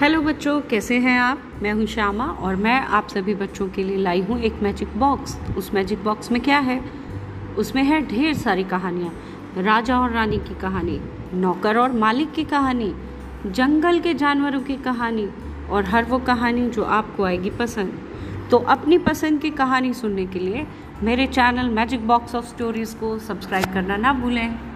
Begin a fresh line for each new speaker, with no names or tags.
Hello बच्चों, कैसे हैं आप? मैं हूँ श्यामा और मैं आप सभी बच्चों के लिए लाई हूँ एक मैजिक बॉक्स उस मैजिक बॉक्स में क्या है? उसमें है ढेर सारी कहानियाँ। राजा और रानी की कहानी, नौकर और मालिक की कहानी, जंगल के जानवरों की कहानी और हर वो कहानी जो आपको आएगी पसंद। तो अपनी पसंद की कहानी सुनने के लिए मेरे channel magic box of stories को सब्सक्राइब करना ना भूलें।